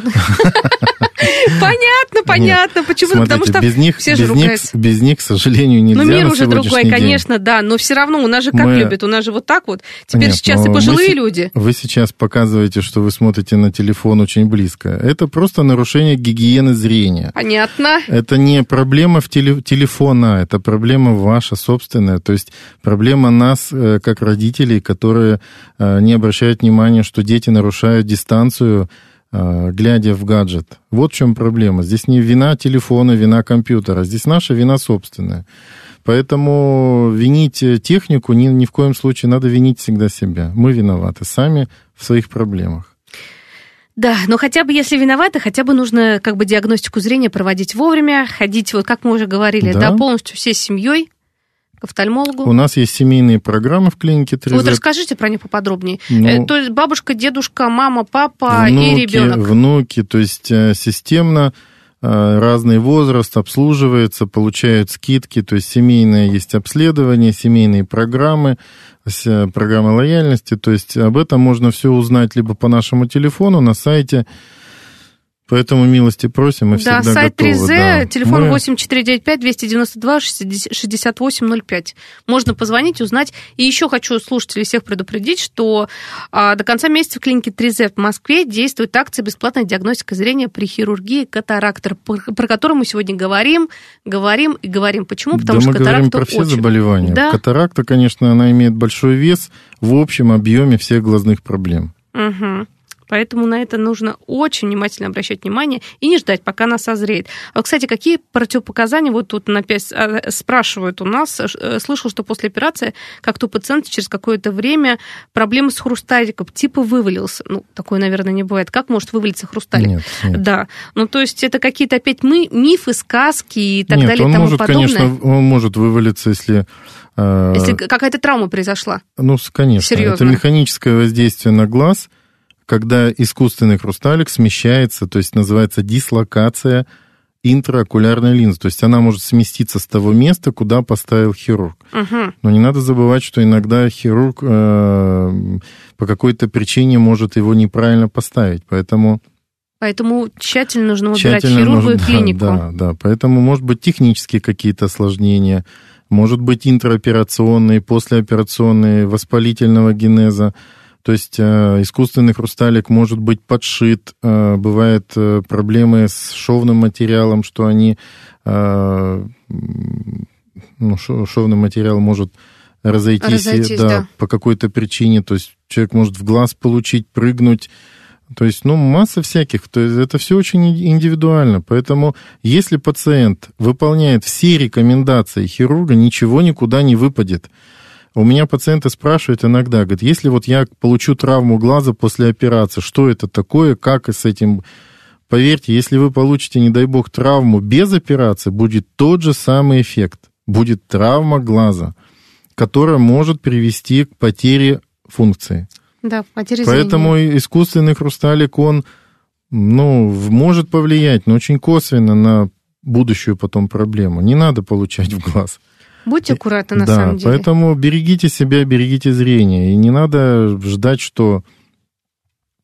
Понятно, понятно. Почему? Смотрите, Потому что без них, все же без ругаются. Них, без них, к сожалению, нельзя Ну, мир уже другой, день. конечно, да. Но все равно у нас же как Мы... любят? У нас же вот так вот. Теперь Нет, сейчас и пожилые вы, люди. Вы сейчас показываете, что вы смотрите на телефон очень близко. Это просто нарушение гигиены зрения. Понятно. Это не проблема в теле, телефона, это проблема ваша собственная. То есть проблема нас, э, как родителей, которые э, не обращают внимания, что дети нарушают дистанцию глядя в гаджет. Вот в чем проблема. Здесь не вина телефона, вина компьютера. Здесь наша вина собственная. Поэтому винить технику ни, ни в коем случае надо винить всегда себя. Мы виноваты сами в своих проблемах. Да, но хотя бы если виноваты, хотя бы нужно как бы диагностику зрения проводить вовремя, ходить, вот как мы уже говорили, да, да полностью всей семьей к офтальмологу? У нас есть семейные программы в клинике 3 Вот расскажите про них поподробнее. Ну, э, то есть бабушка, дедушка, мама, папа внуки, и ребенок. Внуки, то есть э, системно э, разный возраст обслуживается, получают скидки, то есть семейное есть обследование, семейные программы, программы лояльности, то есть об этом можно все узнать либо по нашему телефону на сайте Поэтому милости просим, мы да, всегда сайт готовы. 3Z, да. телефон Мы- 8495-292-6805. Можно позвонить, узнать. И еще хочу слушателей всех предупредить, что а, до конца месяца в клинике 3Z в Москве действует акция «Бесплатная диагностика зрения при хирургии катарактер», про, про которую мы сегодня говорим, говорим и говорим. Почему? Потому да что мы говорим катаракта про все очень... заболевания. Да. Катаракта, конечно, она имеет большой вес в общем объеме всех глазных проблем. Мгм. Поэтому на это нужно очень внимательно обращать внимание и не ждать, пока она созреет. А, кстати, какие противопоказания, вот тут на пять- а, спрашивают у нас, э, слышал, что после операции как-то у пациента через какое-то время проблемы с хрусталиком, типа вывалился. Ну, такое, наверное, не бывает. Как может вывалиться хрусталик? Нет, нет. Да, ну то есть это какие-то опять мы, мифы, сказки и так Нет, далее и он тому может, подобное. конечно, он может вывалиться, если... э, Если какая-то травма произошла. Ну, конечно. Серьезно? Это механическое воздействие на глаз, когда искусственный хрусталик смещается, то есть называется дислокация интраокулярной линзы. То есть она может сместиться с того места, куда поставил хирург. Мгм. Но не надо забывать, что иногда хирург э, по какой-то причине может его неправильно поставить. Поэтому Поэтому тщательно нужно выбирать тщательно хирургу нужно- и клинику. Да, да, да. Поэтому, может быть, технические какие-то осложнения, может быть, интраоперационные, послеоперационные, воспалительного генеза. То есть э, искусственный хрусталик может быть подшит, э, бывают э, проблемы с шовным материалом, что они, ну, шо- шовный материал может разойтись, Разойтись, да. по какой-то причине, то есть человек может в глаз получить, прыгнуть, то есть, ну, масса всяких. То есть это все очень индивидуально. Поэтому, если пациент выполняет все рекомендации хирурга, ничего никуда не выпадет. У меня пациенты спрашивают иногда, говорят, если вот я получу травму глаза после операции, что это такое, как с этим... Поверьте, если вы получите, не дай бог, травму без операции, будет тот же самый эффект. Будет травма глаза, которая может привести к потере функции. Да, потеря Поэтому зрения. и искусственный хрусталик, он, ну, может повлиять, но очень косвенно на будущую потом проблему. Не надо получать в глаз. Будьте аккуратны, на да, самом деле. поэтому берегите себя, берегите зрение. И не надо ждать, что...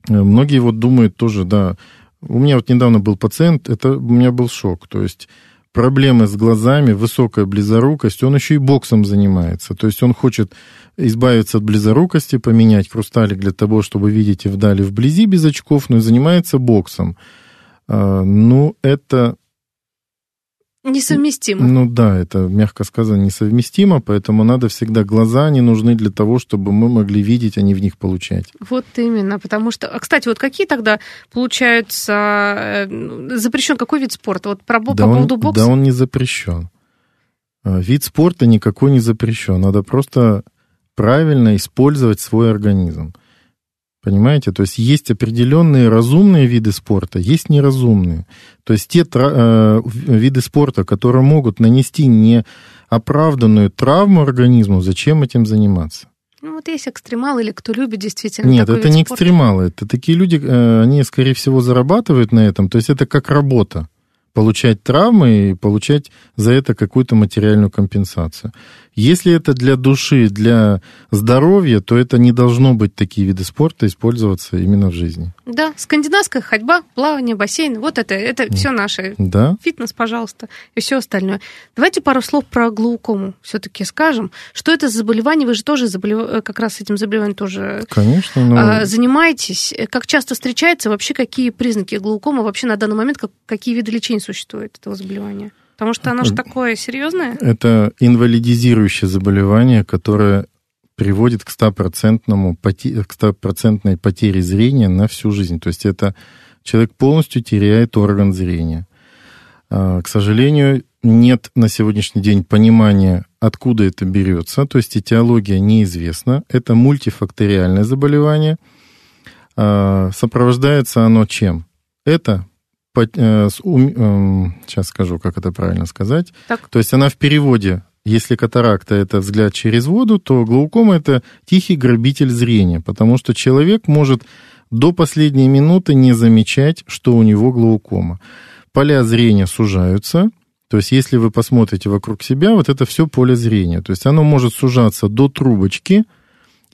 э, Многие вот думают тоже, да... У меня вот недавно был пациент, это у меня был шок. То есть проблемы с глазами, высокая близорукость, он еще и боксом занимается. То есть он хочет избавиться от близорукости, поменять хрусталик для того, чтобы видеть и вдали вблизи без очков, но и занимается боксом. А, Ну, это Несовместимо. ну да, это, мягко сказано, несовместимо, поэтому надо всегда глаза, они нужны для того, чтобы мы могли видеть, а не в них получать. Вот именно, потому что... А, кстати, вот какие тогда, получаются... э, Запрещен какой вид спорта? Вот про, да, по он, поводу бокса? да он не запрещен. А, Вид спорта никакой не запрещен. Надо просто правильно использовать свой организм. Понимаете? То есть есть определенные разумные виды спорта, есть неразумные. То есть те э, виды спорта, которые могут нанести неоправданную травму организму, зачем этим заниматься? Ну, вот есть экстремалы или кто любит действительно Нет, это не спорта. экстремалы. Это такие люди, э, они, скорее всего, зарабатывают на этом. То есть это как работа. Получать травмы и получать за это какую-то материальную компенсацию. Если это для души, для здоровья, то это не должно быть такие виды спорта использоваться именно в жизни. Да, скандинавская ходьба, плавание, бассейн, вот это, это все наше. Да? Фитнес, пожалуйста, и все остальное. Давайте пару слов про глаукому все-таки скажем. Что это за заболевание? Вы же тоже заболев... как раз этим заболеванием тоже Конечно, но... а, занимаетесь. Как часто встречается? Вообще какие признаки глаукома? Вообще на данный момент как... какие виды лечения существуют этого заболевания? Потому что оно же такое серьезное. Это инвалидизирующее заболевание, которое приводит к 100%, поте- к 100% потере зрения на всю жизнь. То есть это человек полностью теряет орган зрения. А, К сожалению, нет на сегодняшний день понимания, откуда это берется, то есть этиология неизвестна. Это мультифакториальное заболевание. А, Сопровождается оно чем? Это сейчас скажу, как это правильно сказать. Так. То есть она в переводе, если катаракта это взгляд через воду, то глаукома это тихий грабитель зрения, потому что человек может до последней минуты не замечать, что у него глаукома. Поля зрения сужаются, то есть если вы посмотрите вокруг себя, вот это все поле зрения. То есть оно может сужаться до трубочки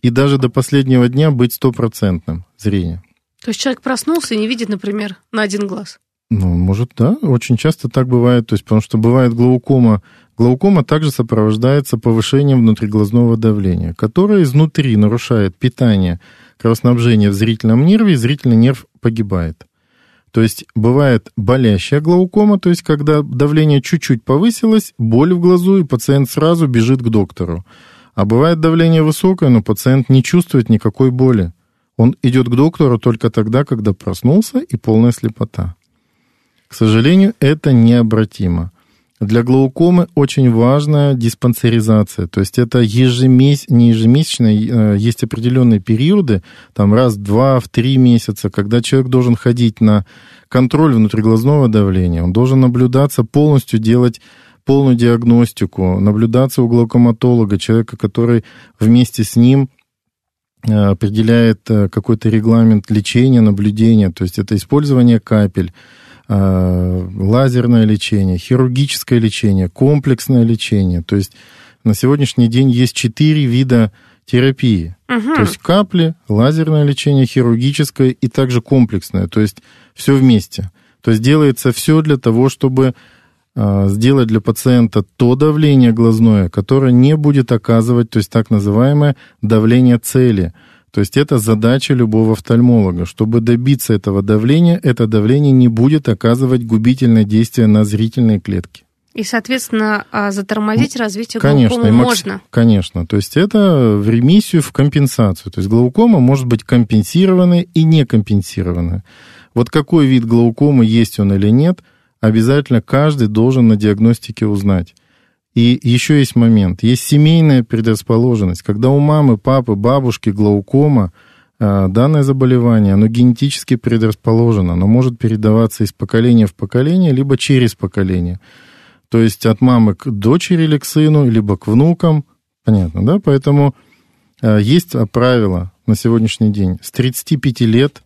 и даже до последнего дня быть стопроцентным зрение. То есть человек проснулся и не видит, например, на один глаз. Ну, может, да. Очень часто так бывает. То есть, потому что бывает глаукома. Глаукома также сопровождается повышением внутриглазного давления, которое изнутри нарушает питание, кровоснабжение в зрительном нерве, и зрительный нерв погибает. То есть бывает болящая глаукома, то есть когда давление чуть-чуть повысилось, боль в глазу, и пациент сразу бежит к доктору. А бывает давление высокое, но пациент не чувствует никакой боли. Он идет к доктору только тогда, когда проснулся и полная слепота. К сожалению, это необратимо. Для глаукомы очень важная диспансеризация, то есть это ежемес... не ежемесячно, э, есть определенные периоды, там раз, два, в три месяца, когда человек должен ходить на контроль внутриглазного давления, он должен наблюдаться полностью, делать полную диагностику, наблюдаться у глаукоматолога, человека, который вместе с ним э, определяет э, какой-то регламент лечения, наблюдения, то есть это использование капель, лазерное лечение, хирургическое лечение, комплексное лечение. То есть на сегодняшний день есть четыре вида терапии. Угу. То есть капли, лазерное лечение, хирургическое и также комплексное. То есть все вместе. То есть делается все для того, чтобы э, сделать для пациента то давление глазное, которое не будет оказывать, то есть так называемое давление цели – то есть это задача любого офтальмолога. Чтобы добиться этого давления, это давление не будет оказывать губительное действие на зрительные клетки. И, соответственно, а, затормозить ну, развитие конечно, глаукомы можно? Конечно. То есть это в ремиссию, в компенсацию. То есть глаукома может быть компенсированная и некомпенсированная. Вот какой вид глаукомы есть он или нет, обязательно каждый должен на диагностике узнать. И еще есть момент. Есть семейная предрасположенность. Когда у мамы, папы, бабушки глаукома, э, данное заболевание, оно генетически предрасположено. Оно может передаваться из поколения в поколение, либо через поколение. То есть от мамы к дочери или к сыну, либо к внукам. Понятно, да? Поэтому э, есть правило на сегодняшний день. С 35 лет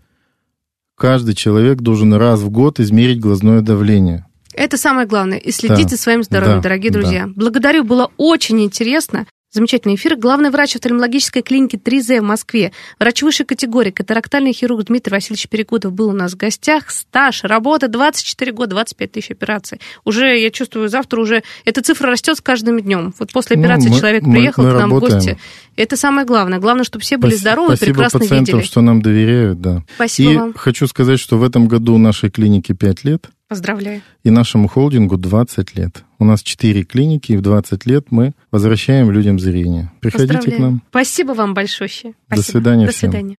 каждый человек должен раз в год измерить глазное давление. Это самое главное. И следите да. за своим здоровьем, да. дорогие друзья. Да. Благодарю, было очень интересно. Замечательный эфир. Главный врач офтальмологической клиники 3Z в Москве, врач высшей категории, катарактальный хирург Дмитрий Васильевич Перекудов был у нас в гостях. Стаж, работа, 24 года, 25 тысяч операций. Уже, я чувствую, завтра уже эта цифра растет с каждым днем. Вот после ну, операции ну, мы, человек мы, приехал мы к нам работаем. в гости. Это самое главное. Главное, чтобы все были здоровы Спасибо прекрасно пациентам, видели. что нам доверяют, да. Спасибо И вам. хочу сказать, что в этом году нашей клинике 5 лет. Поздравляю. И нашему холдингу 20 лет. У нас 4 клиники, и в 20 лет мы возвращаем людям зрение. Приходите к нам. Спасибо вам большое. Спасибо. До свидания До всем. свидания.